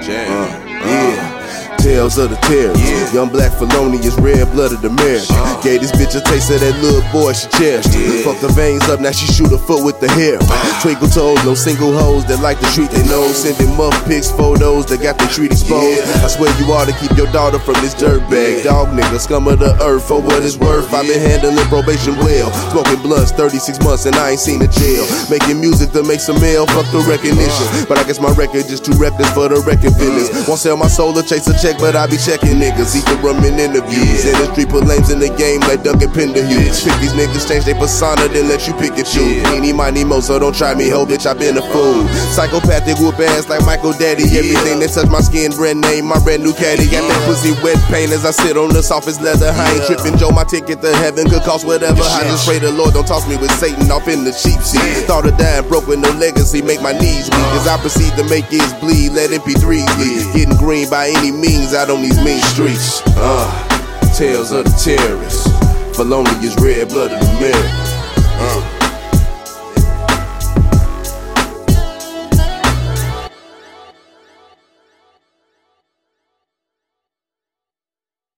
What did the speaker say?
Jay. Uh. Tales of the terrors. Yeah. Young black felonious, red blooded American. Uh. Gave this bitch a taste of that little boy she cherished. Yeah. Fuck the veins up, now she shoot her foot with the hair. Uh. Twinkle toes, no single hoes that like to treat their nose. Sending muff pics, photos that got their treat exposed. Yeah. I swear you ought to keep your daughter from this dirtbag. Yeah. Dog nigga, scum of the earth for what it's worth. I've been handling probation well. Smoking blunts 36 months and I ain't seen a jail. Making music to make some mail, fuck the recognition. Uh. But I guess my record just too reckless for the record business. Uh. Won't sell my soul or chase a check, but I be checking niggas. Rum in interviews. Yeah. Industry put lames in the game like Duncan Penderhughes. Pick these niggas, change their persona, then let you pick and choose. Yeah. Eeny, miny, mo, so don't try me, ho, bitch, I been a fool. Psychopathic whoop ass like Michael Daddy. Everything that touch my skin, brand name, my brand new caddy. Got that pussy wet paint as I sit on the softest leather. I ain't Yeah. tripping, Joe. My ticket to heaven could cost whatever. I just pray the Lord don't toss me with Satan off in the cheap seat. Yeah. Thought of dying broke with no legacy, make my knees weak. As I proceed to make his bleed, let MP3s lead. Green by any means out on these mean streets. Uh, tales of the terrorists. Felonious red blood blooded American. Uh.